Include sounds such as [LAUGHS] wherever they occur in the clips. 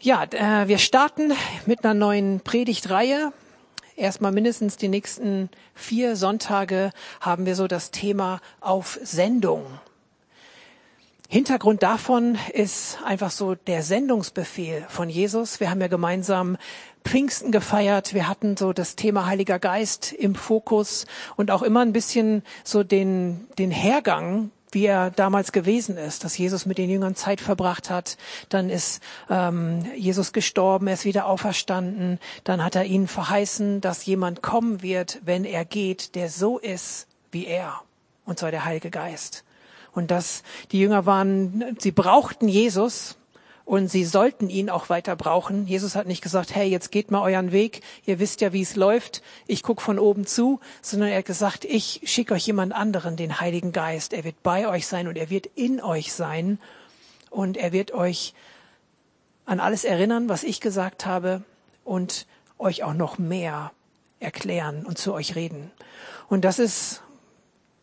Ja, äh, wir starten mit einer neuen Predigtreihe. Erstmal mindestens die nächsten vier Sonntage haben wir so das Thema auf Sendung. Hintergrund davon ist einfach so der Sendungsbefehl von Jesus. Wir haben ja gemeinsam Pfingsten gefeiert. Wir hatten so das Thema Heiliger Geist im Fokus und auch immer ein bisschen so den, den Hergang wie er damals gewesen ist, dass Jesus mit den Jüngern Zeit verbracht hat. Dann ist ähm, Jesus gestorben, er ist wieder auferstanden. Dann hat er ihnen verheißen, dass jemand kommen wird, wenn er geht, der so ist wie er. Und zwar der Heilige Geist. Und dass die Jünger waren, sie brauchten Jesus, und sie sollten ihn auch weiter brauchen. Jesus hat nicht gesagt, hey, jetzt geht mal euren Weg, ihr wisst ja, wie es läuft, ich guck von oben zu, sondern er hat gesagt, ich schicke euch jemand anderen, den Heiligen Geist. Er wird bei euch sein und er wird in euch sein und er wird euch an alles erinnern, was ich gesagt habe und euch auch noch mehr erklären und zu euch reden. Und das ist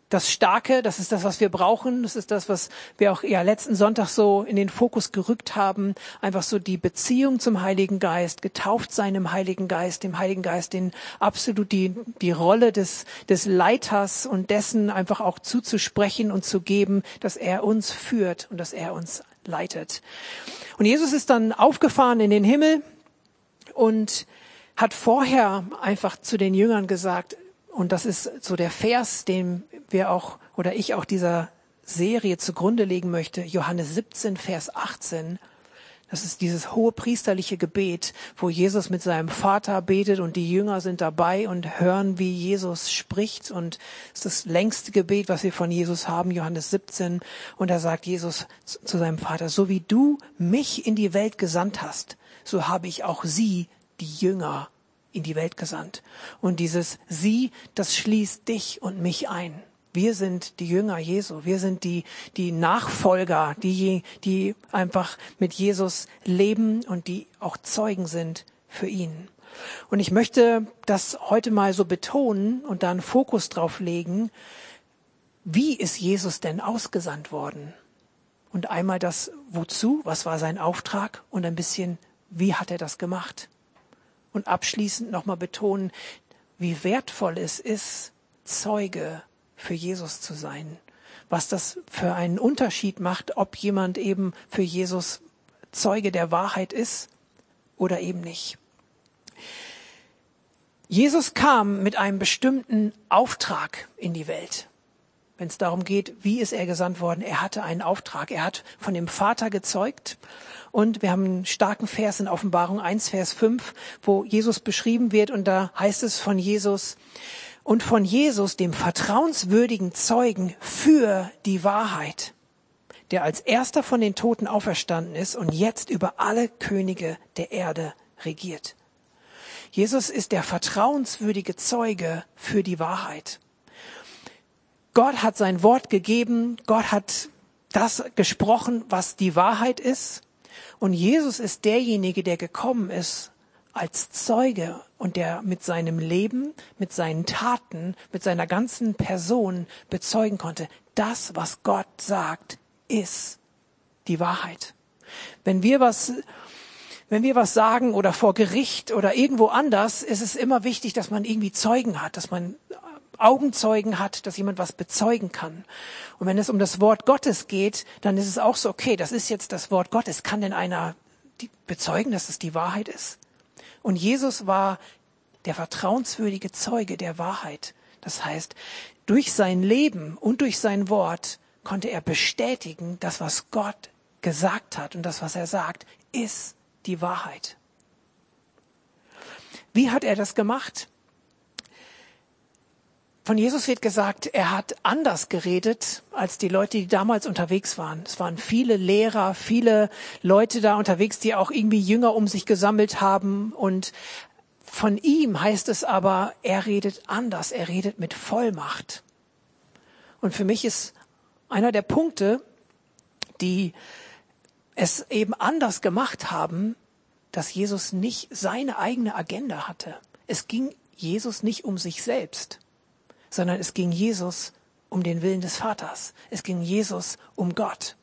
das Starke, das ist das, was wir brauchen. Das ist das, was wir auch ja letzten Sonntag so in den Fokus gerückt haben. Einfach so die Beziehung zum Heiligen Geist, getauft sein im Heiligen Geist, dem Heiligen Geist den absolut die, die Rolle des, des Leiters und dessen einfach auch zuzusprechen und zu geben, dass er uns führt und dass er uns leitet. Und Jesus ist dann aufgefahren in den Himmel und hat vorher einfach zu den Jüngern gesagt, und das ist so der Vers, den wir auch oder ich auch dieser Serie zugrunde legen möchte. Johannes 17, Vers 18. Das ist dieses hohe priesterliche Gebet, wo Jesus mit seinem Vater betet und die Jünger sind dabei und hören, wie Jesus spricht. Und es ist das längste Gebet, was wir von Jesus haben, Johannes 17. Und da sagt Jesus zu seinem Vater, so wie du mich in die Welt gesandt hast, so habe ich auch sie, die Jünger, in die Welt gesandt. Und dieses Sie, das schließt dich und mich ein. Wir sind die Jünger Jesu. Wir sind die, die Nachfolger, die, die einfach mit Jesus leben und die auch Zeugen sind für ihn. Und ich möchte das heute mal so betonen und da einen Fokus drauf legen. Wie ist Jesus denn ausgesandt worden? Und einmal das Wozu, was war sein Auftrag und ein bisschen, wie hat er das gemacht? Und abschließend nochmal betonen, wie wertvoll es ist, Zeuge für Jesus zu sein. Was das für einen Unterschied macht, ob jemand eben für Jesus Zeuge der Wahrheit ist oder eben nicht. Jesus kam mit einem bestimmten Auftrag in die Welt. Wenn es darum geht, wie ist er gesandt worden? Er hatte einen Auftrag. Er hat von dem Vater gezeugt und wir haben einen starken Vers in Offenbarung 1, Vers 5, wo Jesus beschrieben wird. Und da heißt es von Jesus, und von Jesus, dem vertrauenswürdigen Zeugen für die Wahrheit, der als erster von den Toten auferstanden ist und jetzt über alle Könige der Erde regiert. Jesus ist der vertrauenswürdige Zeuge für die Wahrheit. Gott hat sein Wort gegeben, Gott hat das gesprochen, was die Wahrheit ist. Und Jesus ist derjenige, der gekommen ist als Zeuge und der mit seinem Leben, mit seinen Taten, mit seiner ganzen Person bezeugen konnte, das, was Gott sagt, ist die Wahrheit. Wenn wir was, wenn wir was sagen oder vor Gericht oder irgendwo anders, ist es immer wichtig, dass man irgendwie Zeugen hat, dass man Augenzeugen hat, dass jemand was bezeugen kann. Und wenn es um das Wort Gottes geht, dann ist es auch so, okay, das ist jetzt das Wort Gottes. Kann denn einer bezeugen, dass es die Wahrheit ist? Und Jesus war der vertrauenswürdige Zeuge der Wahrheit. Das heißt, durch sein Leben und durch sein Wort konnte er bestätigen, dass was Gott gesagt hat und das, was er sagt, ist die Wahrheit. Wie hat er das gemacht? Von Jesus wird gesagt, er hat anders geredet als die Leute, die damals unterwegs waren. Es waren viele Lehrer, viele Leute da unterwegs, die auch irgendwie Jünger um sich gesammelt haben. Und von ihm heißt es aber, er redet anders, er redet mit Vollmacht. Und für mich ist einer der Punkte, die es eben anders gemacht haben, dass Jesus nicht seine eigene Agenda hatte. Es ging Jesus nicht um sich selbst sondern es ging Jesus um den Willen des Vaters. Es ging Jesus um Gott.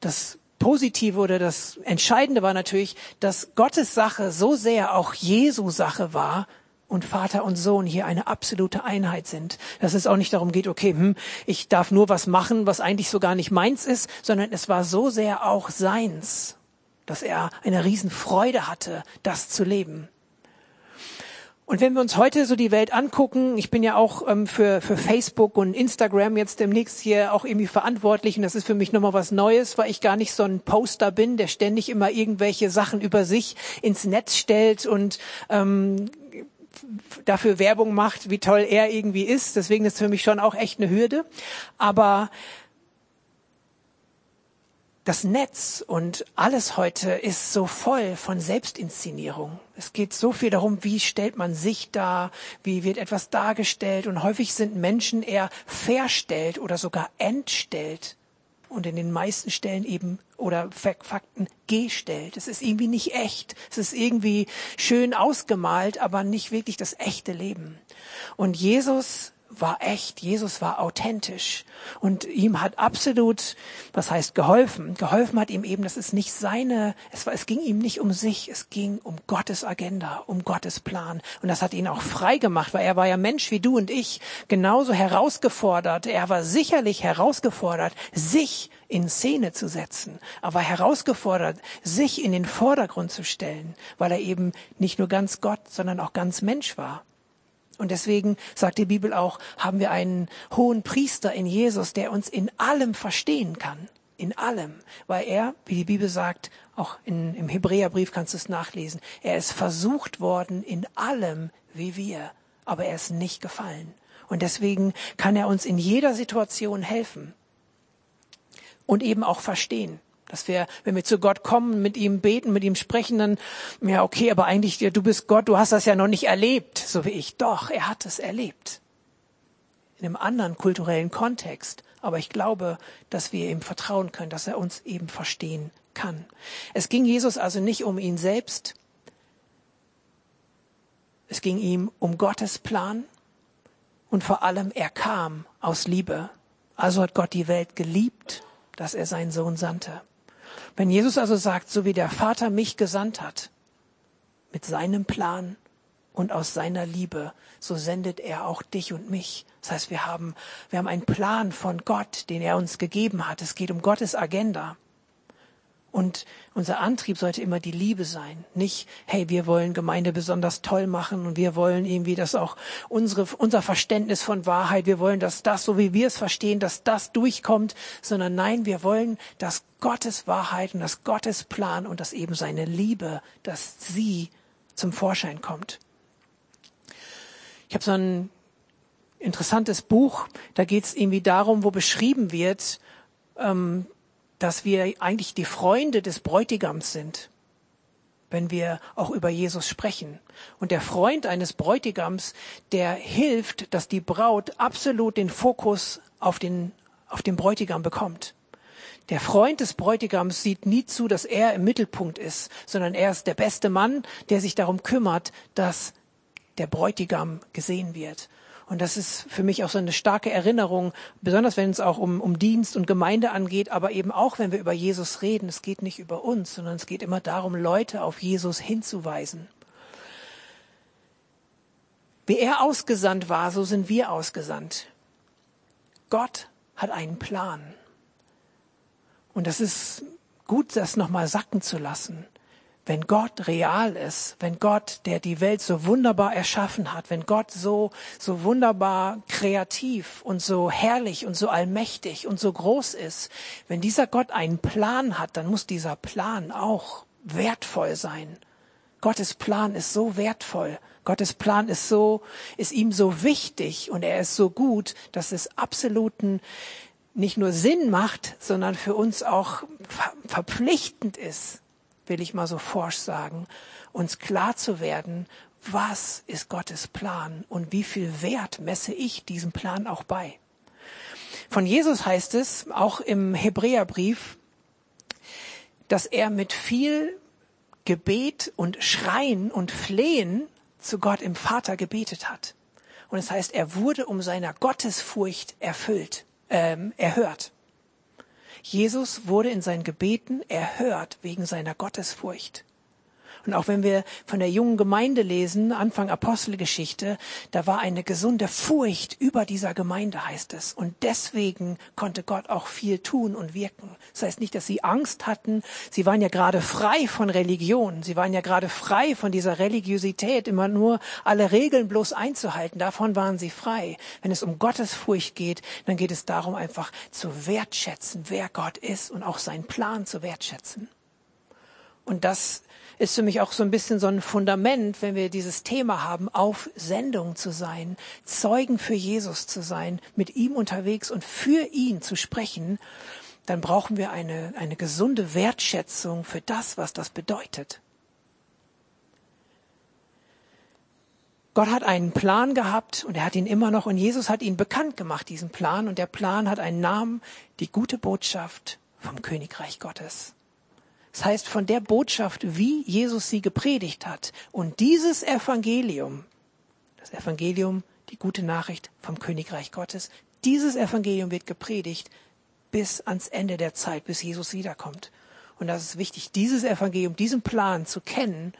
Das Positive oder das Entscheidende war natürlich, dass Gottes Sache so sehr auch Jesu Sache war und Vater und Sohn hier eine absolute Einheit sind. Dass es auch nicht darum geht, okay, hm, ich darf nur was machen, was eigentlich so gar nicht meins ist, sondern es war so sehr auch seins, dass er eine Riesenfreude hatte, das zu leben. Und wenn wir uns heute so die Welt angucken, ich bin ja auch ähm, für, für Facebook und Instagram jetzt demnächst hier auch irgendwie verantwortlich und das ist für mich nochmal was Neues, weil ich gar nicht so ein Poster bin, der ständig immer irgendwelche Sachen über sich ins Netz stellt und ähm, dafür Werbung macht, wie toll er irgendwie ist. Deswegen ist es für mich schon auch echt eine Hürde. Aber das Netz und alles heute ist so voll von Selbstinszenierung. Es geht so viel darum, wie stellt man sich dar, wie wird etwas dargestellt und häufig sind Menschen eher verstellt oder sogar entstellt und in den meisten Stellen eben oder Fakten gestellt. Es ist irgendwie nicht echt. Es ist irgendwie schön ausgemalt, aber nicht wirklich das echte Leben. Und Jesus war echt, Jesus war authentisch und ihm hat absolut, was heißt geholfen? Geholfen hat ihm eben, das ist nicht seine, es war, es ging ihm nicht um sich, es ging um Gottes Agenda, um Gottes Plan und das hat ihn auch frei gemacht, weil er war ja Mensch wie du und ich, genauso herausgefordert, er war sicherlich herausgefordert, sich in Szene zu setzen, aber herausgefordert, sich in den Vordergrund zu stellen, weil er eben nicht nur ganz Gott, sondern auch ganz Mensch war. Und deswegen sagt die Bibel auch, haben wir einen hohen Priester in Jesus, der uns in allem verstehen kann. In allem. Weil er, wie die Bibel sagt, auch in, im Hebräerbrief kannst du es nachlesen, er ist versucht worden in allem wie wir, aber er ist nicht gefallen. Und deswegen kann er uns in jeder Situation helfen und eben auch verstehen. Dass wir, wenn wir zu Gott kommen, mit ihm beten, mit ihm sprechen, dann, ja, okay, aber eigentlich, du bist Gott, du hast das ja noch nicht erlebt, so wie ich. Doch, er hat es erlebt. In einem anderen kulturellen Kontext. Aber ich glaube, dass wir ihm vertrauen können, dass er uns eben verstehen kann. Es ging Jesus also nicht um ihn selbst. Es ging ihm um Gottes Plan. Und vor allem, er kam aus Liebe. Also hat Gott die Welt geliebt, dass er seinen Sohn sandte. Wenn Jesus also sagt, so wie der Vater mich gesandt hat, mit seinem Plan und aus seiner Liebe, so sendet er auch dich und mich. Das heißt, wir haben, wir haben einen Plan von Gott, den er uns gegeben hat. Es geht um Gottes Agenda. Und unser Antrieb sollte immer die Liebe sein. Nicht, hey, wir wollen Gemeinde besonders toll machen und wir wollen irgendwie, dass auch unsere, unser Verständnis von Wahrheit, wir wollen, dass das, so wie wir es verstehen, dass das durchkommt, sondern nein, wir wollen, dass Gottes Wahrheit und dass Gottes Plan und dass eben seine Liebe, dass sie zum Vorschein kommt. Ich habe so ein interessantes Buch, da geht es irgendwie darum, wo beschrieben wird, ähm, dass wir eigentlich die Freunde des Bräutigams sind, wenn wir auch über Jesus sprechen. Und der Freund eines Bräutigams, der hilft, dass die Braut absolut den Fokus auf den, auf den Bräutigam bekommt. Der Freund des Bräutigams sieht nie zu, dass er im Mittelpunkt ist, sondern er ist der beste Mann, der sich darum kümmert, dass der Bräutigam gesehen wird. Und das ist für mich auch so eine starke Erinnerung, besonders wenn es auch um, um Dienst und Gemeinde angeht, aber eben auch, wenn wir über Jesus reden. Es geht nicht über uns, sondern es geht immer darum, Leute auf Jesus hinzuweisen. Wie er ausgesandt war, so sind wir ausgesandt. Gott hat einen Plan. Und das ist gut, das nochmal sacken zu lassen wenn Gott real ist, wenn Gott, der die Welt so wunderbar erschaffen hat, wenn Gott so, so wunderbar kreativ und so herrlich und so allmächtig und so groß ist, wenn dieser Gott einen Plan hat, dann muss dieser Plan auch wertvoll sein. Gottes Plan ist so wertvoll. Gottes Plan ist so, ist ihm so wichtig und er ist so gut, dass es absoluten nicht nur Sinn macht, sondern für uns auch verpflichtend ist, will ich mal so forsch sagen, uns klar zu werden, was ist Gottes Plan und wie viel Wert messe ich diesem Plan auch bei. Von Jesus heißt es, auch im Hebräerbrief, dass er mit viel Gebet und Schreien und Flehen zu Gott im Vater gebetet hat. Und es das heißt, er wurde um seiner Gottesfurcht erfüllt, ähm, erhört. Jesus wurde in seinen Gebeten erhört wegen seiner Gottesfurcht. Und auch wenn wir von der jungen Gemeinde lesen, Anfang Apostelgeschichte, da war eine gesunde Furcht über dieser Gemeinde, heißt es. Und deswegen konnte Gott auch viel tun und wirken. Das heißt nicht, dass sie Angst hatten. Sie waren ja gerade frei von Religion. Sie waren ja gerade frei von dieser Religiosität, immer nur alle Regeln bloß einzuhalten. Davon waren sie frei. Wenn es um Gottesfurcht geht, dann geht es darum, einfach zu wertschätzen, wer Gott ist und auch seinen Plan zu wertschätzen. Und das ist für mich auch so ein bisschen so ein Fundament, wenn wir dieses Thema haben, auf Sendung zu sein, Zeugen für Jesus zu sein, mit ihm unterwegs und für ihn zu sprechen, dann brauchen wir eine, eine gesunde Wertschätzung für das, was das bedeutet. Gott hat einen Plan gehabt und er hat ihn immer noch und Jesus hat ihn bekannt gemacht, diesen Plan. Und der Plan hat einen Namen, die gute Botschaft vom Königreich Gottes. Das heißt, von der Botschaft, wie Jesus sie gepredigt hat. Und dieses Evangelium, das Evangelium, die gute Nachricht vom Königreich Gottes, dieses Evangelium wird gepredigt bis ans Ende der Zeit, bis Jesus wiederkommt. Und das ist wichtig, dieses Evangelium, diesen Plan zu kennen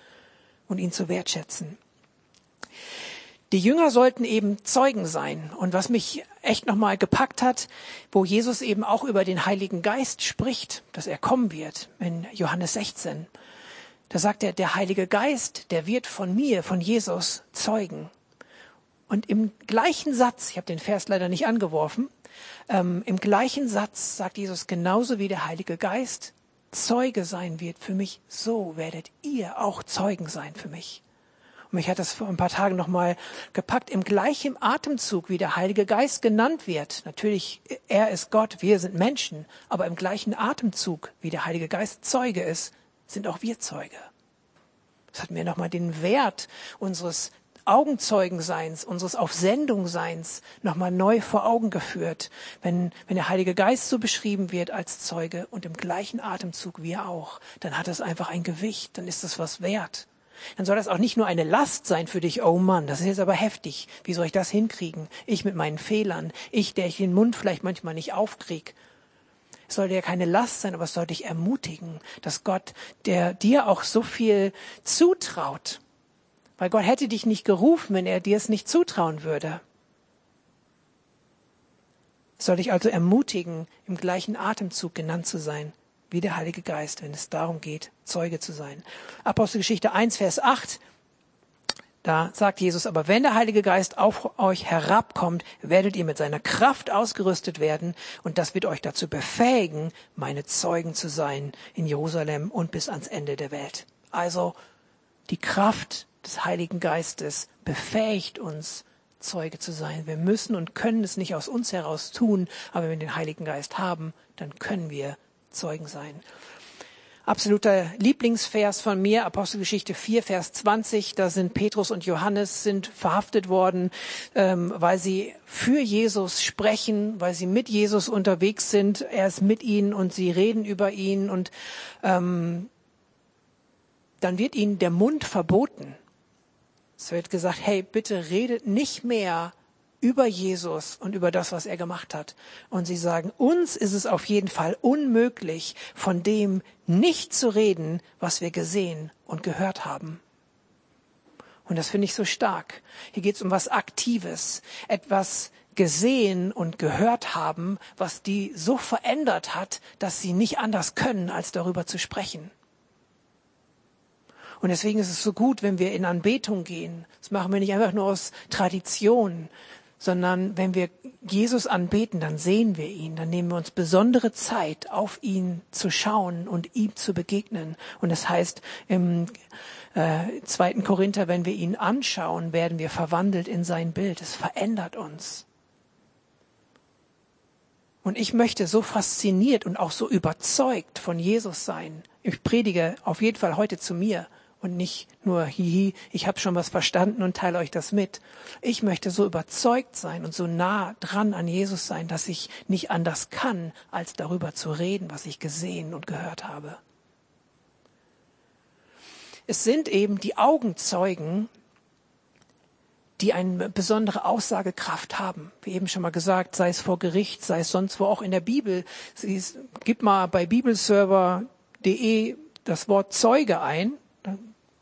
und ihn zu wertschätzen. Die Jünger sollten eben Zeugen sein. Und was mich echt nochmal gepackt hat, wo Jesus eben auch über den Heiligen Geist spricht, dass er kommen wird, in Johannes 16. Da sagt er, der Heilige Geist, der wird von mir, von Jesus, zeugen. Und im gleichen Satz, ich habe den Vers leider nicht angeworfen, ähm, im gleichen Satz sagt Jesus, genauso wie der Heilige Geist Zeuge sein wird für mich, so werdet ihr auch Zeugen sein für mich. Und mich hat das vor ein paar Tagen nochmal gepackt. Im gleichen Atemzug, wie der Heilige Geist genannt wird. Natürlich, er ist Gott, wir sind Menschen. Aber im gleichen Atemzug, wie der Heilige Geist Zeuge ist, sind auch wir Zeuge. Das hat mir nochmal den Wert unseres Augenzeugenseins, unseres Auf Sendung Seins nochmal neu vor Augen geführt. Wenn, wenn der Heilige Geist so beschrieben wird als Zeuge und im gleichen Atemzug wir auch, dann hat das einfach ein Gewicht, dann ist das was wert dann soll das auch nicht nur eine Last sein für dich, oh Mann, das ist jetzt aber heftig. Wie soll ich das hinkriegen? Ich mit meinen Fehlern, ich, der ich den Mund vielleicht manchmal nicht aufkrieg. Es soll dir keine Last sein, aber es soll dich ermutigen, dass Gott, der dir auch so viel zutraut, weil Gott hätte dich nicht gerufen, wenn er dir es nicht zutrauen würde. Es soll dich also ermutigen, im gleichen Atemzug genannt zu sein wie der Heilige Geist, wenn es darum geht, Zeuge zu sein. Apostelgeschichte 1, Vers 8. Da sagt Jesus, aber wenn der Heilige Geist auf euch herabkommt, werdet ihr mit seiner Kraft ausgerüstet werden und das wird euch dazu befähigen, meine Zeugen zu sein in Jerusalem und bis ans Ende der Welt. Also die Kraft des Heiligen Geistes befähigt uns, Zeuge zu sein. Wir müssen und können es nicht aus uns heraus tun, aber wenn wir den Heiligen Geist haben, dann können wir Zeugen sein. Absoluter Lieblingsvers von mir, Apostelgeschichte 4, Vers 20, da sind Petrus und Johannes sind verhaftet worden, ähm, weil sie für Jesus sprechen, weil sie mit Jesus unterwegs sind. Er ist mit ihnen und sie reden über ihn und ähm, dann wird ihnen der Mund verboten. Es wird gesagt, hey, bitte redet nicht mehr über Jesus und über das, was er gemacht hat. Und sie sagen, uns ist es auf jeden Fall unmöglich, von dem nicht zu reden, was wir gesehen und gehört haben. Und das finde ich so stark. Hier geht es um was Aktives, etwas gesehen und gehört haben, was die so verändert hat, dass sie nicht anders können, als darüber zu sprechen. Und deswegen ist es so gut, wenn wir in Anbetung gehen. Das machen wir nicht einfach nur aus Tradition, sondern wenn wir Jesus anbeten, dann sehen wir ihn, dann nehmen wir uns besondere Zeit, auf ihn zu schauen und ihm zu begegnen. Und das heißt im äh, zweiten Korinther, wenn wir ihn anschauen, werden wir verwandelt in sein Bild. Es verändert uns. Und ich möchte so fasziniert und auch so überzeugt von Jesus sein. Ich predige auf jeden Fall heute zu mir und nicht nur hihi, ich habe schon was verstanden und teile euch das mit. Ich möchte so überzeugt sein und so nah dran an Jesus sein, dass ich nicht anders kann, als darüber zu reden, was ich gesehen und gehört habe. Es sind eben die Augenzeugen, die eine besondere Aussagekraft haben. Wie eben schon mal gesagt, sei es vor Gericht, sei es sonst wo auch in der Bibel. Gib mal bei bibelserver.de das Wort Zeuge ein,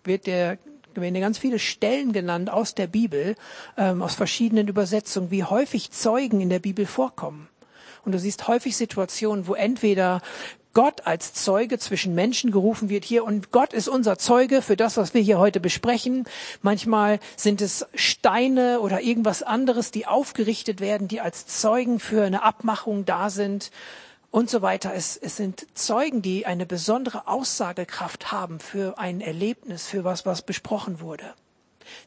wird der werden ganz viele Stellen genannt aus der Bibel, ähm, aus verschiedenen Übersetzungen, wie häufig Zeugen in der Bibel vorkommen. Und du siehst häufig Situationen, wo entweder Gott als Zeuge zwischen Menschen gerufen wird hier und Gott ist unser Zeuge für das, was wir hier heute besprechen. Manchmal sind es Steine oder irgendwas anderes, die aufgerichtet werden, die als Zeugen für eine Abmachung da sind und so weiter. Es, es sind Zeugen, die eine besondere Aussagekraft haben für ein Erlebnis, für was, was besprochen wurde.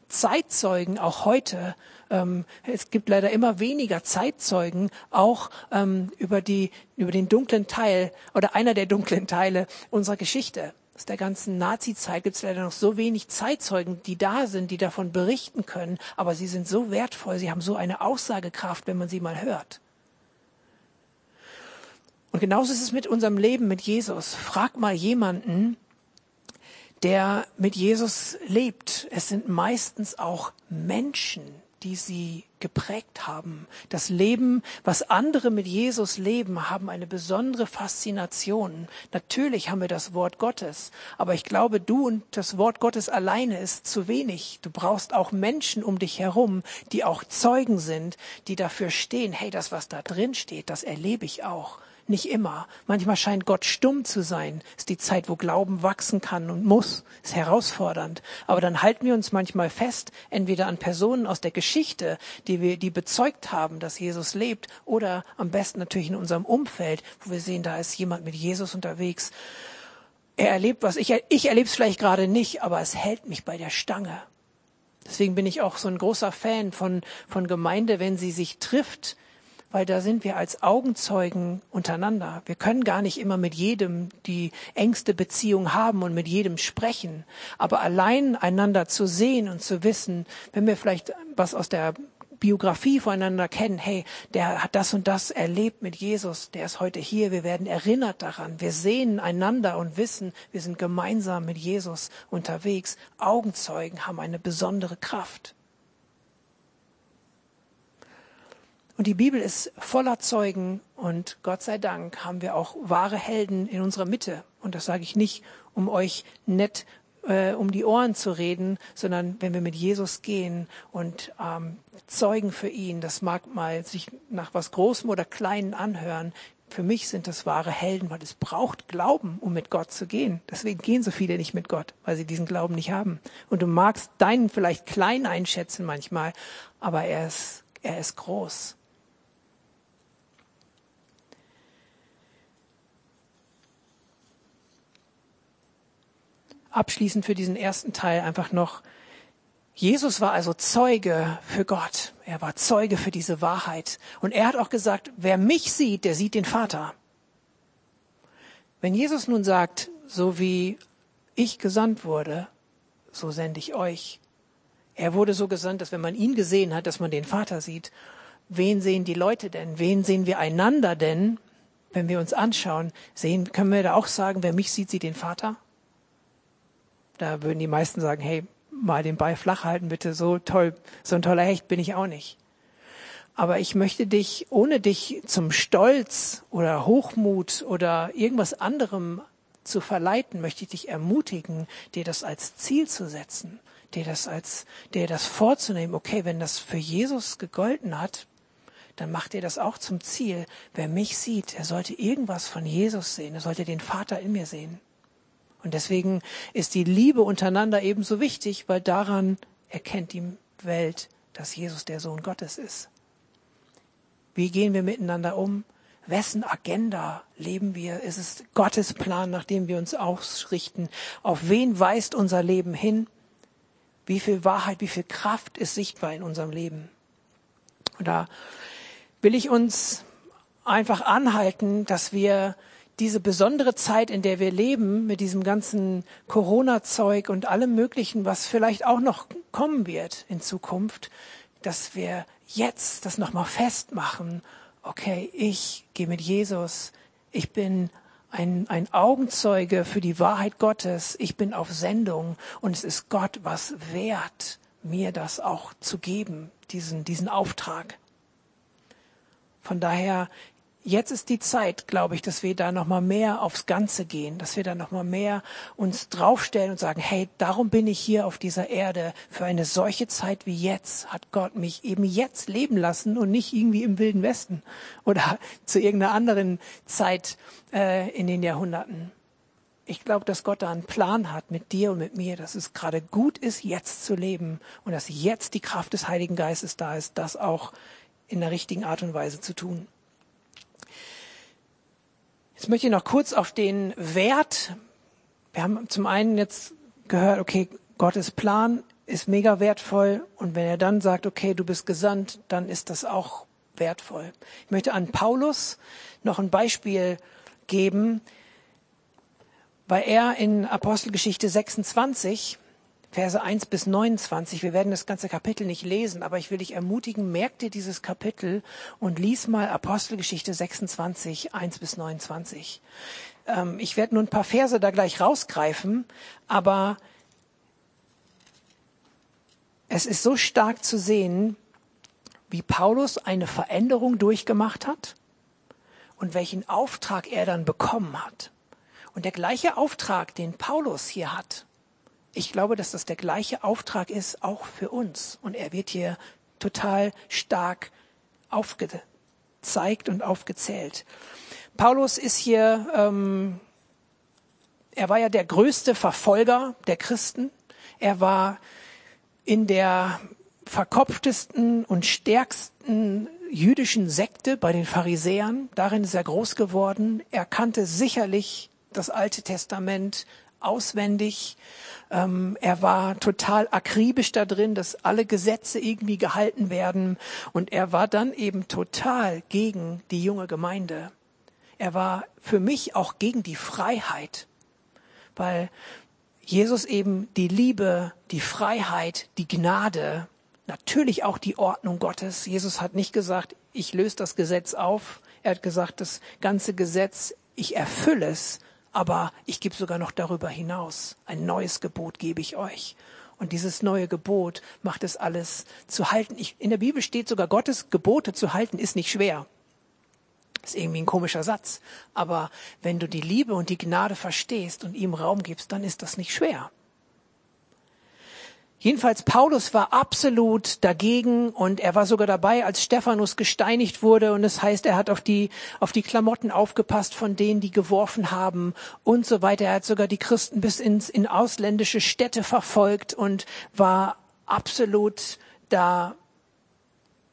Zeitzeugen auch heute. Ähm, es gibt leider immer weniger Zeitzeugen, auch ähm, über, die, über den dunklen Teil oder einer der dunklen Teile unserer Geschichte. Aus der ganzen Nazi-Zeit gibt es leider noch so wenig Zeitzeugen, die da sind, die davon berichten können, aber sie sind so wertvoll, sie haben so eine Aussagekraft, wenn man sie mal hört. Und genauso ist es mit unserem Leben mit Jesus. Frag mal jemanden, der mit Jesus lebt. Es sind meistens auch Menschen, die sie geprägt haben. Das Leben, was andere mit Jesus leben, haben eine besondere Faszination. Natürlich haben wir das Wort Gottes, aber ich glaube, du und das Wort Gottes alleine ist zu wenig. Du brauchst auch Menschen um dich herum, die auch Zeugen sind, die dafür stehen, hey, das, was da drin steht, das erlebe ich auch. Nicht immer. Manchmal scheint Gott stumm zu sein. Ist die Zeit, wo Glauben wachsen kann und muss. Ist herausfordernd. Aber dann halten wir uns manchmal fest, entweder an Personen aus der Geschichte, die wir, die bezeugt haben, dass Jesus lebt, oder am besten natürlich in unserem Umfeld, wo wir sehen, da ist jemand mit Jesus unterwegs. Er erlebt was. Ich, ich erlebe es vielleicht gerade nicht, aber es hält mich bei der Stange. Deswegen bin ich auch so ein großer Fan von, von Gemeinde, wenn sie sich trifft, weil da sind wir als Augenzeugen untereinander. Wir können gar nicht immer mit jedem die engste Beziehung haben und mit jedem sprechen. Aber allein einander zu sehen und zu wissen, wenn wir vielleicht was aus der Biografie voneinander kennen, hey, der hat das und das erlebt mit Jesus, der ist heute hier, wir werden erinnert daran, wir sehen einander und wissen, wir sind gemeinsam mit Jesus unterwegs. Augenzeugen haben eine besondere Kraft. Und die Bibel ist voller Zeugen und Gott sei Dank haben wir auch wahre Helden in unserer Mitte. Und das sage ich nicht, um euch nett äh, um die Ohren zu reden, sondern wenn wir mit Jesus gehen und ähm, Zeugen für ihn, das mag mal sich nach was Großem oder Kleinen anhören. Für mich sind das wahre Helden, weil es braucht Glauben, um mit Gott zu gehen. Deswegen gehen so viele nicht mit Gott, weil sie diesen Glauben nicht haben. Und du magst deinen vielleicht klein einschätzen manchmal, aber er ist, er ist groß. Abschließend für diesen ersten Teil einfach noch, Jesus war also Zeuge für Gott. Er war Zeuge für diese Wahrheit. Und er hat auch gesagt, wer mich sieht, der sieht den Vater. Wenn Jesus nun sagt, so wie ich gesandt wurde, so sende ich euch. Er wurde so gesandt, dass wenn man ihn gesehen hat, dass man den Vater sieht. Wen sehen die Leute denn? Wen sehen wir einander denn? Wenn wir uns anschauen, sehen, können wir da auch sagen, wer mich sieht, sieht den Vater? Da würden die meisten sagen, hey, mal den Ball flach halten, bitte, so toll, so ein toller Hecht bin ich auch nicht. Aber ich möchte dich, ohne dich zum Stolz oder Hochmut oder irgendwas anderem zu verleiten, möchte ich dich ermutigen, dir das als Ziel zu setzen, dir das als, dir das vorzunehmen. Okay, wenn das für Jesus gegolten hat, dann macht dir das auch zum Ziel. Wer mich sieht, er sollte irgendwas von Jesus sehen, er sollte den Vater in mir sehen. Und deswegen ist die Liebe untereinander ebenso wichtig, weil daran erkennt die Welt, dass Jesus der Sohn Gottes ist. Wie gehen wir miteinander um? Wessen Agenda leben wir? Ist es Gottes Plan, nach dem wir uns ausrichten? Auf wen weist unser Leben hin? Wie viel Wahrheit, wie viel Kraft ist sichtbar in unserem Leben? Und da will ich uns einfach anhalten, dass wir diese besondere Zeit, in der wir leben, mit diesem ganzen Corona-Zeug und allem Möglichen, was vielleicht auch noch kommen wird in Zukunft, dass wir jetzt das nochmal festmachen. Okay, ich gehe mit Jesus. Ich bin ein, ein Augenzeuge für die Wahrheit Gottes. Ich bin auf Sendung und es ist Gott was wert, mir das auch zu geben, diesen, diesen Auftrag. Von daher, jetzt ist die Zeit, glaube ich, dass wir da nochmal mehr aufs Ganze gehen, dass wir da nochmal mehr uns draufstellen und sagen, hey, darum bin ich hier auf dieser Erde. Für eine solche Zeit wie jetzt hat Gott mich eben jetzt leben lassen und nicht irgendwie im Wilden Westen oder [LAUGHS] zu irgendeiner anderen Zeit äh, in den Jahrhunderten. Ich glaube, dass Gott da einen Plan hat mit dir und mit mir, dass es gerade gut ist, jetzt zu leben und dass jetzt die Kraft des Heiligen Geistes da ist, das auch in der richtigen Art und Weise zu tun. Jetzt möchte ich noch kurz auf den Wert. Wir haben zum einen jetzt gehört, okay, Gottes Plan ist mega wertvoll und wenn er dann sagt, okay, du bist gesandt, dann ist das auch wertvoll. Ich möchte an Paulus noch ein Beispiel geben, weil er in Apostelgeschichte 26, Verse 1 bis 29, wir werden das ganze Kapitel nicht lesen, aber ich will dich ermutigen, merk dir dieses Kapitel und lies mal Apostelgeschichte 26, 1 bis 29. Ähm, ich werde nur ein paar Verse da gleich rausgreifen, aber es ist so stark zu sehen, wie Paulus eine Veränderung durchgemacht hat und welchen Auftrag er dann bekommen hat. Und der gleiche Auftrag, den Paulus hier hat, ich glaube, dass das der gleiche Auftrag ist, auch für uns. Und er wird hier total stark aufgezeigt und aufgezählt. Paulus ist hier, ähm, er war ja der größte Verfolger der Christen. Er war in der verkopftesten und stärksten jüdischen Sekte bei den Pharisäern. Darin ist er groß geworden. Er kannte sicherlich das Alte Testament auswendig. Ähm, er war total akribisch da drin, dass alle Gesetze irgendwie gehalten werden. Und er war dann eben total gegen die junge Gemeinde. Er war für mich auch gegen die Freiheit, weil Jesus eben die Liebe, die Freiheit, die Gnade, natürlich auch die Ordnung Gottes. Jesus hat nicht gesagt, ich löse das Gesetz auf. Er hat gesagt, das ganze Gesetz, ich erfülle es aber ich gebe sogar noch darüber hinaus. Ein neues Gebot gebe ich euch. Und dieses neue Gebot macht es alles zu halten. Ich, in der Bibel steht sogar, Gottes Gebote zu halten ist nicht schwer. Ist irgendwie ein komischer Satz. Aber wenn du die Liebe und die Gnade verstehst und ihm Raum gibst, dann ist das nicht schwer. Jedenfalls Paulus war absolut dagegen und er war sogar dabei, als Stephanus gesteinigt wurde und es das heißt, er hat auf die, auf die Klamotten aufgepasst von denen, die geworfen haben und so weiter. Er hat sogar die Christen bis ins, in ausländische Städte verfolgt und war absolut da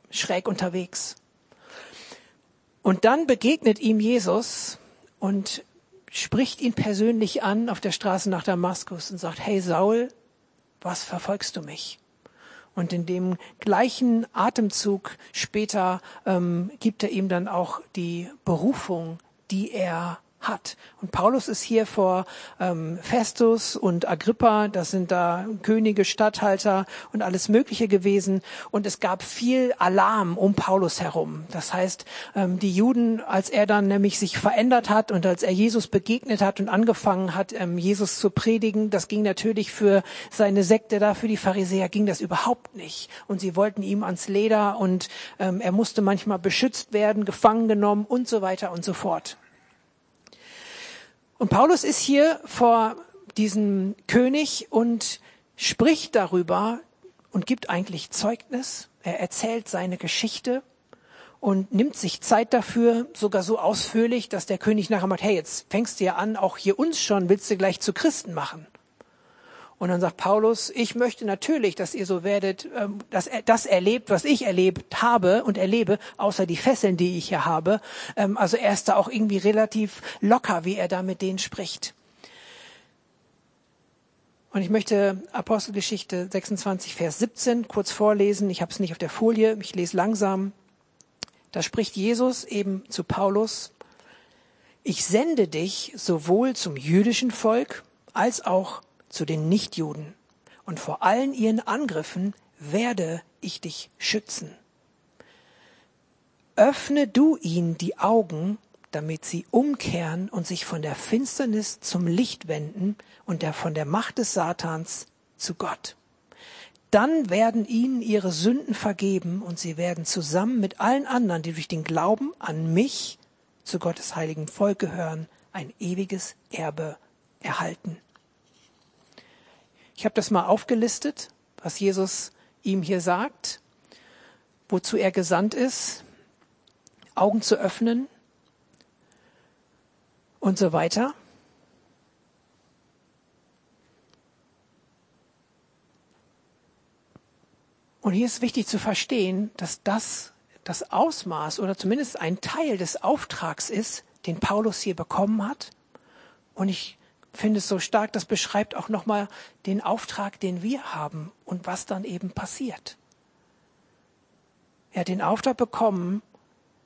schräg unterwegs. Und dann begegnet ihm Jesus und spricht ihn persönlich an auf der Straße nach Damaskus und sagt, hey Saul, was verfolgst du mich? Und in dem gleichen Atemzug später ähm, gibt er ihm dann auch die Berufung, die er hat. Und Paulus ist hier vor ähm, Festus und Agrippa, das sind da Könige, Statthalter und alles Mögliche gewesen. Und es gab viel Alarm um Paulus herum. Das heißt, ähm, die Juden, als er dann nämlich sich verändert hat und als er Jesus begegnet hat und angefangen hat, ähm, Jesus zu predigen, das ging natürlich für seine Sekte da, für die Pharisäer ging das überhaupt nicht. Und sie wollten ihm ans Leder und ähm, er musste manchmal beschützt werden, gefangen genommen und so weiter und so fort. Und Paulus ist hier vor diesem König und spricht darüber und gibt eigentlich Zeugnis. Er erzählt seine Geschichte und nimmt sich Zeit dafür, sogar so ausführlich, dass der König nachher macht, hey, jetzt fängst du ja an, auch hier uns schon, willst du gleich zu Christen machen. Und dann sagt Paulus, ich möchte natürlich, dass ihr so werdet, ähm, dass das erlebt, was ich erlebt habe und erlebe, außer die Fesseln, die ich hier habe. Ähm, also er ist da auch irgendwie relativ locker, wie er da mit denen spricht. Und ich möchte Apostelgeschichte 26, Vers 17 kurz vorlesen. Ich habe es nicht auf der Folie, ich lese langsam. Da spricht Jesus eben zu Paulus, ich sende dich sowohl zum jüdischen Volk als auch zu den Nichtjuden. Und vor allen ihren Angriffen werde ich dich schützen. Öffne du ihnen die Augen, damit sie umkehren und sich von der Finsternis zum Licht wenden und der von der Macht des Satans zu Gott. Dann werden ihnen ihre Sünden vergeben und sie werden zusammen mit allen anderen, die durch den Glauben an mich zu Gottes heiligen Volk gehören, ein ewiges Erbe erhalten. Ich habe das mal aufgelistet, was Jesus ihm hier sagt, wozu er gesandt ist, Augen zu öffnen und so weiter. Und hier ist wichtig zu verstehen, dass das das Ausmaß oder zumindest ein Teil des Auftrags ist, den Paulus hier bekommen hat. Und ich finde es so stark, das beschreibt auch nochmal den Auftrag, den wir haben und was dann eben passiert. Er hat den Auftrag bekommen,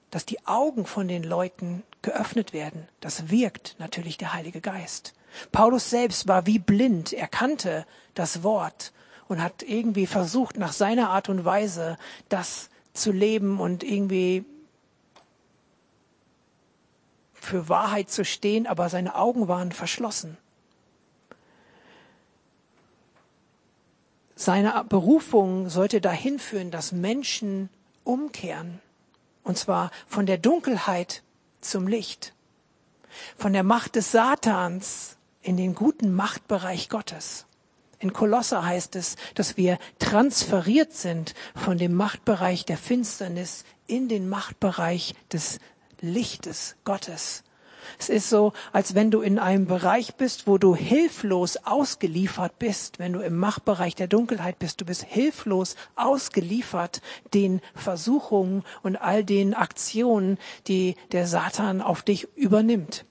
dass die Augen von den Leuten geöffnet werden. Das wirkt natürlich der Heilige Geist. Paulus selbst war wie blind, er kannte das Wort und hat irgendwie versucht, nach seiner Art und Weise das zu leben und irgendwie für Wahrheit zu stehen, aber seine Augen waren verschlossen. Seine Berufung sollte dahin führen, dass Menschen umkehren, und zwar von der Dunkelheit zum Licht, von der Macht des Satans in den guten Machtbereich Gottes. In Kolosser heißt es, dass wir transferiert sind von dem Machtbereich der Finsternis in den Machtbereich des Lichtes Gottes. Es ist so, als wenn du in einem Bereich bist, wo du hilflos ausgeliefert bist, wenn du im Machtbereich der Dunkelheit bist, du bist hilflos ausgeliefert den Versuchungen und all den Aktionen, die der Satan auf dich übernimmt.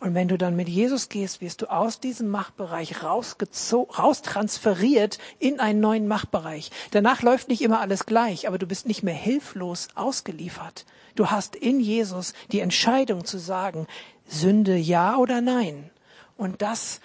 Und wenn du dann mit Jesus gehst, wirst du aus diesem Machtbereich raustransferiert in einen neuen Machtbereich. Danach läuft nicht immer alles gleich, aber du bist nicht mehr hilflos ausgeliefert. Du hast in Jesus die Entscheidung zu sagen, Sünde ja oder nein. Und das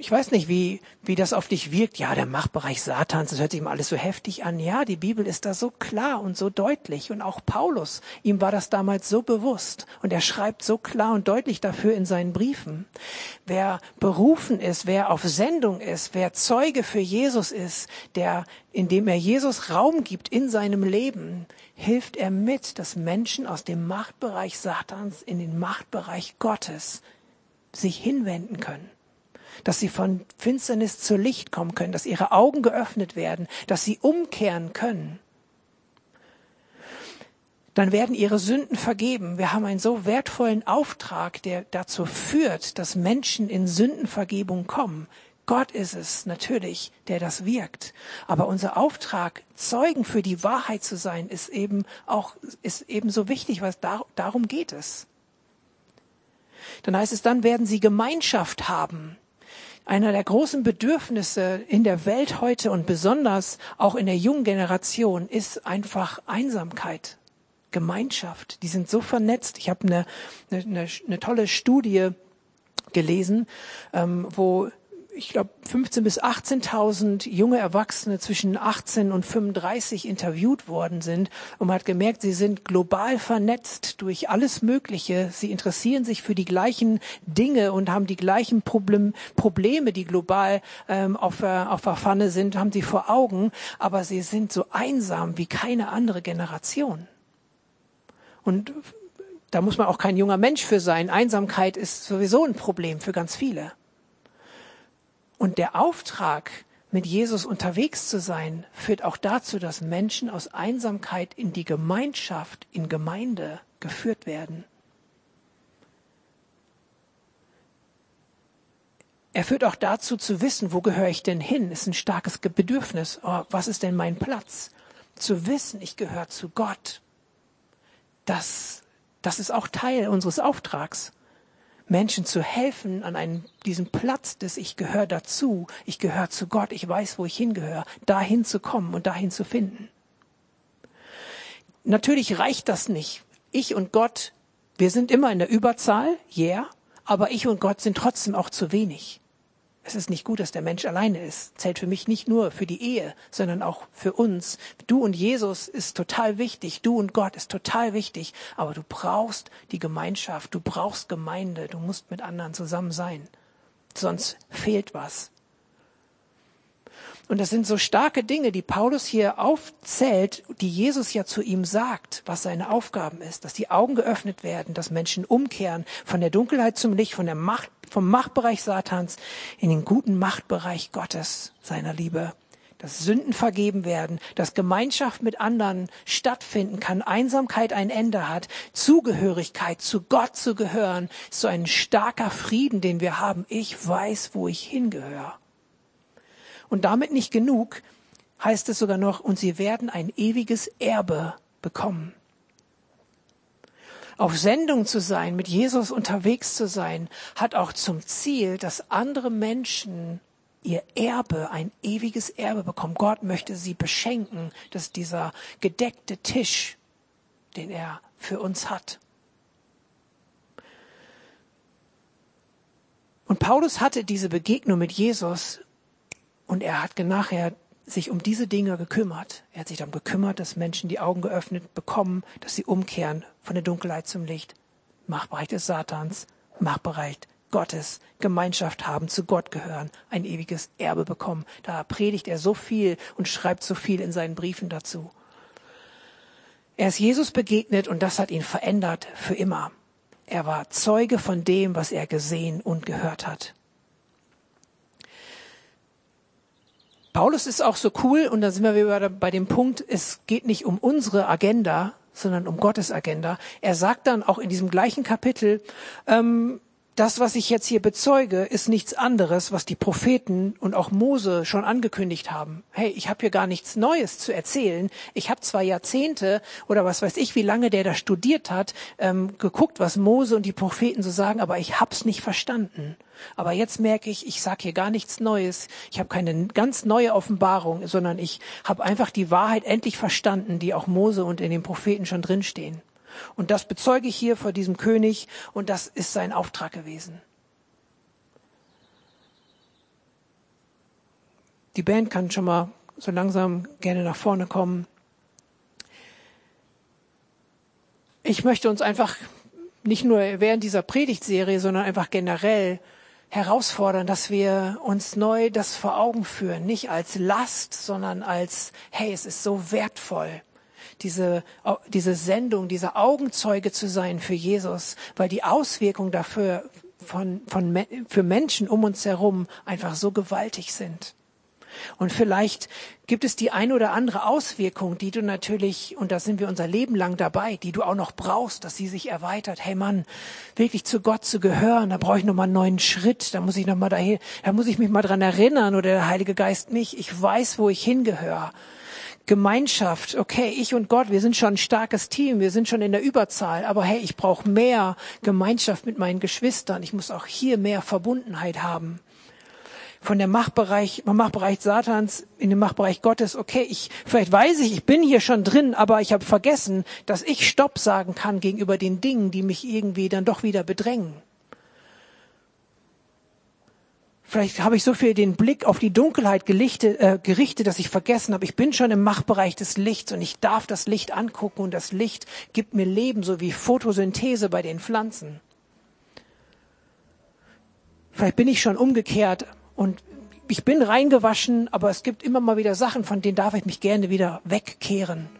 ich weiß nicht, wie, wie das auf dich wirkt. Ja, der Machtbereich Satans, das hört sich immer alles so heftig an. Ja, die Bibel ist da so klar und so deutlich. Und auch Paulus, ihm war das damals so bewusst. Und er schreibt so klar und deutlich dafür in seinen Briefen. Wer berufen ist, wer auf Sendung ist, wer Zeuge für Jesus ist, der, indem er Jesus Raum gibt in seinem Leben, hilft er mit, dass Menschen aus dem Machtbereich Satans in den Machtbereich Gottes sich hinwenden können dass sie von Finsternis zu Licht kommen können, dass ihre Augen geöffnet werden, dass sie umkehren können. Dann werden ihre Sünden vergeben. Wir haben einen so wertvollen Auftrag, der dazu führt, dass Menschen in Sündenvergebung kommen. Gott ist es natürlich, der das wirkt. Aber unser Auftrag, Zeugen für die Wahrheit zu sein, ist eben auch, ist ebenso wichtig, was da, darum geht es. Dann heißt es, dann werden sie Gemeinschaft haben einer der großen Bedürfnisse in der Welt heute und besonders auch in der jungen Generation ist einfach Einsamkeit, Gemeinschaft. Die sind so vernetzt. Ich habe eine, eine, eine tolle Studie gelesen, ähm, wo ich glaube, 15.000 bis 18.000 junge Erwachsene zwischen 18 und 35 interviewt worden sind und man hat gemerkt, sie sind global vernetzt durch alles Mögliche. Sie interessieren sich für die gleichen Dinge und haben die gleichen Problem, Probleme, die global ähm, auf, auf der Pfanne sind, haben sie vor Augen, aber sie sind so einsam wie keine andere Generation. Und da muss man auch kein junger Mensch für sein. Einsamkeit ist sowieso ein Problem für ganz viele. Und der Auftrag, mit Jesus unterwegs zu sein, führt auch dazu, dass Menschen aus Einsamkeit in die Gemeinschaft, in Gemeinde geführt werden. Er führt auch dazu zu wissen, wo gehöre ich denn hin? Ist ein starkes Bedürfnis. Oh, was ist denn mein Platz? Zu wissen, ich gehöre zu Gott. Das, das ist auch Teil unseres Auftrags. Menschen zu helfen an einen, diesem Platz des Ich gehöre dazu, ich gehöre zu Gott, ich weiß, wo ich hingehöre, dahin zu kommen und dahin zu finden. Natürlich reicht das nicht. Ich und Gott, wir sind immer in der Überzahl, yeah, aber ich und Gott sind trotzdem auch zu wenig. Es ist nicht gut, dass der Mensch alleine ist. Zählt für mich nicht nur für die Ehe, sondern auch für uns. Du und Jesus ist total wichtig. Du und Gott ist total wichtig. Aber du brauchst die Gemeinschaft. Du brauchst Gemeinde. Du musst mit anderen zusammen sein. sonst fehlt was. Und das sind so starke Dinge, die Paulus hier aufzählt, die Jesus ja zu ihm sagt, was seine Aufgaben ist, dass die Augen geöffnet werden, dass Menschen umkehren von der Dunkelheit zum Licht, von der Macht, vom Machtbereich Satans in den guten Machtbereich Gottes, seiner Liebe. Dass Sünden vergeben werden, dass Gemeinschaft mit anderen stattfinden kann, Einsamkeit ein Ende hat, Zugehörigkeit zu Gott zu gehören, ist so ein starker Frieden, den wir haben. Ich weiß, wo ich hingehöre. Und damit nicht genug, heißt es sogar noch, und sie werden ein ewiges Erbe bekommen. Auf Sendung zu sein, mit Jesus unterwegs zu sein, hat auch zum Ziel, dass andere Menschen ihr Erbe, ein ewiges Erbe bekommen. Gott möchte sie beschenken. Das ist dieser gedeckte Tisch, den er für uns hat. Und Paulus hatte diese Begegnung mit Jesus und er hat nachher sich um diese Dinge gekümmert. Er hat sich darum gekümmert, dass Menschen die Augen geöffnet bekommen, dass sie umkehren von der Dunkelheit zum Licht. Machtbereich des Satans, Machtbereich Gottes, Gemeinschaft haben, zu Gott gehören, ein ewiges Erbe bekommen. Da predigt er so viel und schreibt so viel in seinen Briefen dazu. Er ist Jesus begegnet und das hat ihn verändert für immer. Er war Zeuge von dem, was er gesehen und gehört hat. Paulus ist auch so cool und da sind wir wieder bei dem Punkt, es geht nicht um unsere Agenda, sondern um Gottes Agenda. Er sagt dann auch in diesem gleichen Kapitel, ähm, das, was ich jetzt hier bezeuge, ist nichts anderes, was die Propheten und auch Mose schon angekündigt haben. Hey, ich habe hier gar nichts Neues zu erzählen. Ich habe zwar Jahrzehnte oder was weiß ich, wie lange der da studiert hat, ähm, geguckt, was Mose und die Propheten so sagen, aber ich hab's nicht verstanden. Aber jetzt merke ich, ich sage hier gar nichts Neues. Ich habe keine ganz neue Offenbarung, sondern ich habe einfach die Wahrheit endlich verstanden, die auch Mose und in den Propheten schon drinstehen. Und das bezeuge ich hier vor diesem König und das ist sein Auftrag gewesen. Die Band kann schon mal so langsam gerne nach vorne kommen. Ich möchte uns einfach nicht nur während dieser Predigtserie, sondern einfach generell herausfordern, dass wir uns neu das vor Augen führen, nicht als Last, sondern als, hey, es ist so wertvoll diese, diese Sendung, dieser Augenzeuge zu sein für Jesus, weil die Auswirkungen dafür von, von, für Menschen um uns herum einfach so gewaltig sind. Und vielleicht gibt es die ein oder andere Auswirkung, die du natürlich, und da sind wir unser Leben lang dabei, die du auch noch brauchst, dass sie sich erweitert. Hey Mann, wirklich zu Gott zu gehören, da brauche ich nochmal einen neuen Schritt, da muss ich nochmal dahin, da muss ich mich mal dran erinnern oder der Heilige Geist mich, ich weiß, wo ich hingehöre. Gemeinschaft, okay, ich und Gott, wir sind schon ein starkes Team, wir sind schon in der Überzahl, aber hey, ich brauche mehr Gemeinschaft mit meinen Geschwistern, ich muss auch hier mehr Verbundenheit haben. Von der Machtbereich, vom Machtbereich Satans in den Machtbereich Gottes, okay, ich, vielleicht weiß ich, ich bin hier schon drin, aber ich habe vergessen, dass ich Stopp sagen kann gegenüber den Dingen, die mich irgendwie dann doch wieder bedrängen. Vielleicht habe ich so viel den Blick auf die Dunkelheit gelichtet, äh, gerichtet, dass ich vergessen habe, ich bin schon im Machtbereich des Lichts und ich darf das Licht angucken und das Licht gibt mir Leben, so wie Photosynthese bei den Pflanzen. Vielleicht bin ich schon umgekehrt und ich bin reingewaschen, aber es gibt immer mal wieder Sachen, von denen darf ich mich gerne wieder wegkehren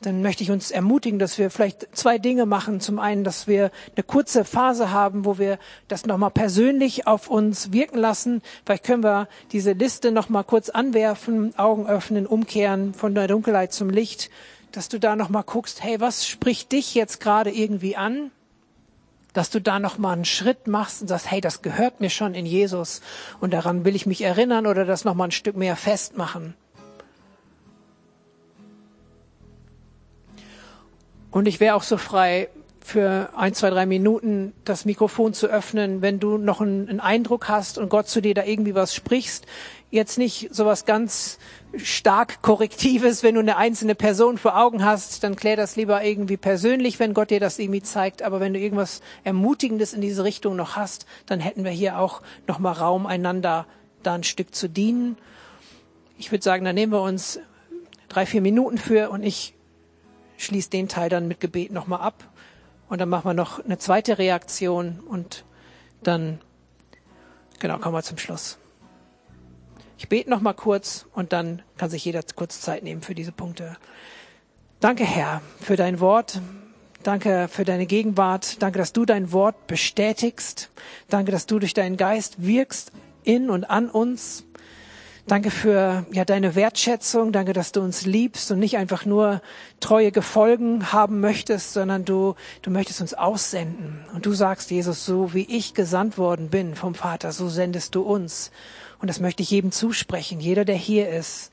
dann möchte ich uns ermutigen, dass wir vielleicht zwei Dinge machen. Zum einen, dass wir eine kurze Phase haben, wo wir das nochmal persönlich auf uns wirken lassen. Vielleicht können wir diese Liste nochmal kurz anwerfen, Augen öffnen, umkehren von der Dunkelheit zum Licht, dass du da nochmal guckst, hey, was spricht dich jetzt gerade irgendwie an? Dass du da nochmal einen Schritt machst und sagst, hey, das gehört mir schon in Jesus und daran will ich mich erinnern oder das nochmal ein Stück mehr festmachen. Und ich wäre auch so frei, für ein, zwei, drei Minuten das Mikrofon zu öffnen, wenn du noch einen, einen, Eindruck hast und Gott zu dir da irgendwie was sprichst. Jetzt nicht sowas ganz stark Korrektives, wenn du eine einzelne Person vor Augen hast, dann klär das lieber irgendwie persönlich, wenn Gott dir das irgendwie zeigt. Aber wenn du irgendwas Ermutigendes in diese Richtung noch hast, dann hätten wir hier auch noch mal Raum, einander da ein Stück zu dienen. Ich würde sagen, da nehmen wir uns drei, vier Minuten für und ich schließt den Teil dann mit Gebet nochmal ab und dann machen wir noch eine zweite Reaktion und dann Genau, kommen wir zum Schluss. Ich bete noch mal kurz und dann kann sich jeder kurz Zeit nehmen für diese Punkte. Danke, Herr, für dein Wort. Danke für deine Gegenwart. Danke, dass du dein Wort bestätigst. Danke, dass du durch deinen Geist wirkst in und an uns. Danke für ja deine Wertschätzung. Danke, dass du uns liebst und nicht einfach nur treue Gefolgen haben möchtest, sondern du du möchtest uns aussenden. Und du sagst Jesus, so wie ich gesandt worden bin vom Vater, so sendest du uns. Und das möchte ich jedem zusprechen. Jeder, der hier ist,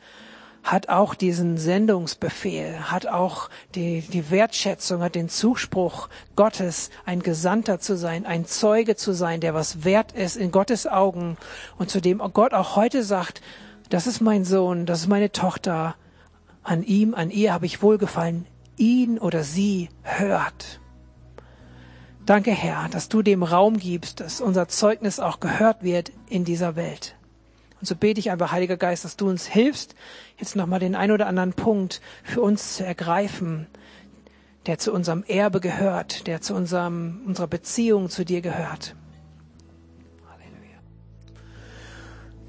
hat auch diesen Sendungsbefehl, hat auch die, die Wertschätzung, hat den Zuspruch Gottes, ein Gesandter zu sein, ein Zeuge zu sein, der was wert ist in Gottes Augen und zu dem Gott auch heute sagt, das ist mein Sohn, das ist meine Tochter, an ihm, an ihr habe ich wohlgefallen, ihn oder sie hört. Danke, Herr, dass du dem Raum gibst, dass unser Zeugnis auch gehört wird in dieser Welt. Und so bete ich einfach, Heiliger Geist, dass du uns hilfst, jetzt nochmal den ein oder anderen Punkt für uns zu ergreifen, der zu unserem Erbe gehört, der zu unserem, unserer Beziehung zu dir gehört.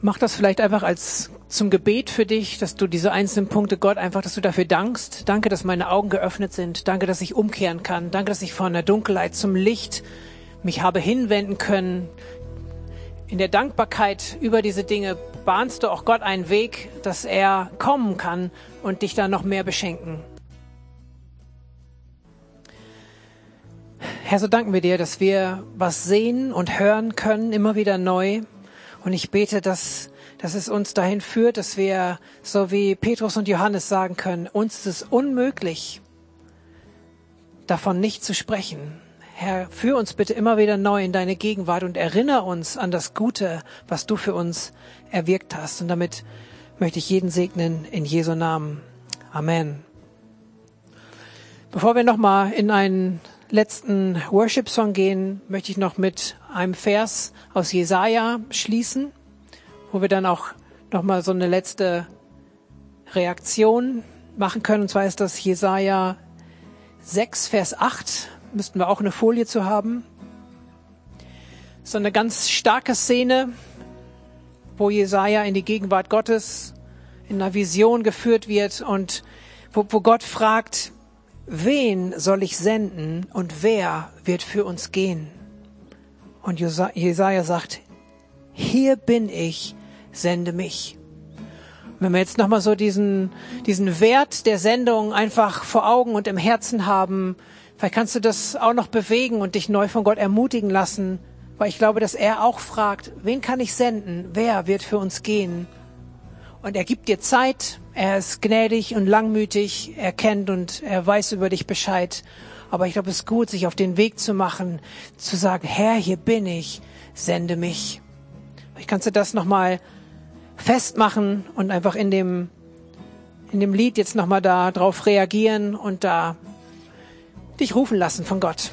Mach das vielleicht einfach als zum Gebet für dich, dass du diese einzelnen Punkte, Gott, einfach, dass du dafür dankst. Danke, dass meine Augen geöffnet sind. Danke, dass ich umkehren kann. Danke, dass ich von der Dunkelheit zum Licht mich habe hinwenden können. In der Dankbarkeit über diese Dinge bahnst du auch Gott einen Weg, dass er kommen kann und dich dann noch mehr beschenken. Herr, so danken wir dir, dass wir was sehen und hören können, immer wieder neu. Und ich bete, dass, dass es uns dahin führt, dass wir, so wie Petrus und Johannes sagen können, uns ist es unmöglich, davon nicht zu sprechen. Herr, führ uns bitte immer wieder neu in deine Gegenwart und erinnere uns an das Gute, was du für uns erwirkt hast. Und damit möchte ich jeden segnen in Jesu Namen. Amen. Bevor wir nochmal in einen letzten Worship-Song gehen, möchte ich noch mit einem Vers aus Jesaja schließen, wo wir dann auch nochmal so eine letzte Reaktion machen können. Und zwar ist das Jesaja 6, Vers 8 müssten wir auch eine Folie zu haben. So eine ganz starke Szene, wo Jesaja in die Gegenwart Gottes in einer Vision geführt wird und wo, wo Gott fragt, wen soll ich senden und wer wird für uns gehen? Und Jesaja sagt, hier bin ich, sende mich. Wenn wir jetzt nochmal so diesen, diesen Wert der Sendung einfach vor Augen und im Herzen haben, Vielleicht kannst du das auch noch bewegen und dich neu von Gott ermutigen lassen, weil ich glaube, dass er auch fragt, wen kann ich senden? Wer wird für uns gehen? Und er gibt dir Zeit, er ist gnädig und langmütig, er kennt und er weiß über dich Bescheid. Aber ich glaube, es ist gut, sich auf den Weg zu machen, zu sagen, Herr, hier bin ich, sende mich. Ich kannst du das nochmal festmachen und einfach in dem, in dem Lied jetzt nochmal da drauf reagieren und da dich rufen lassen von Gott.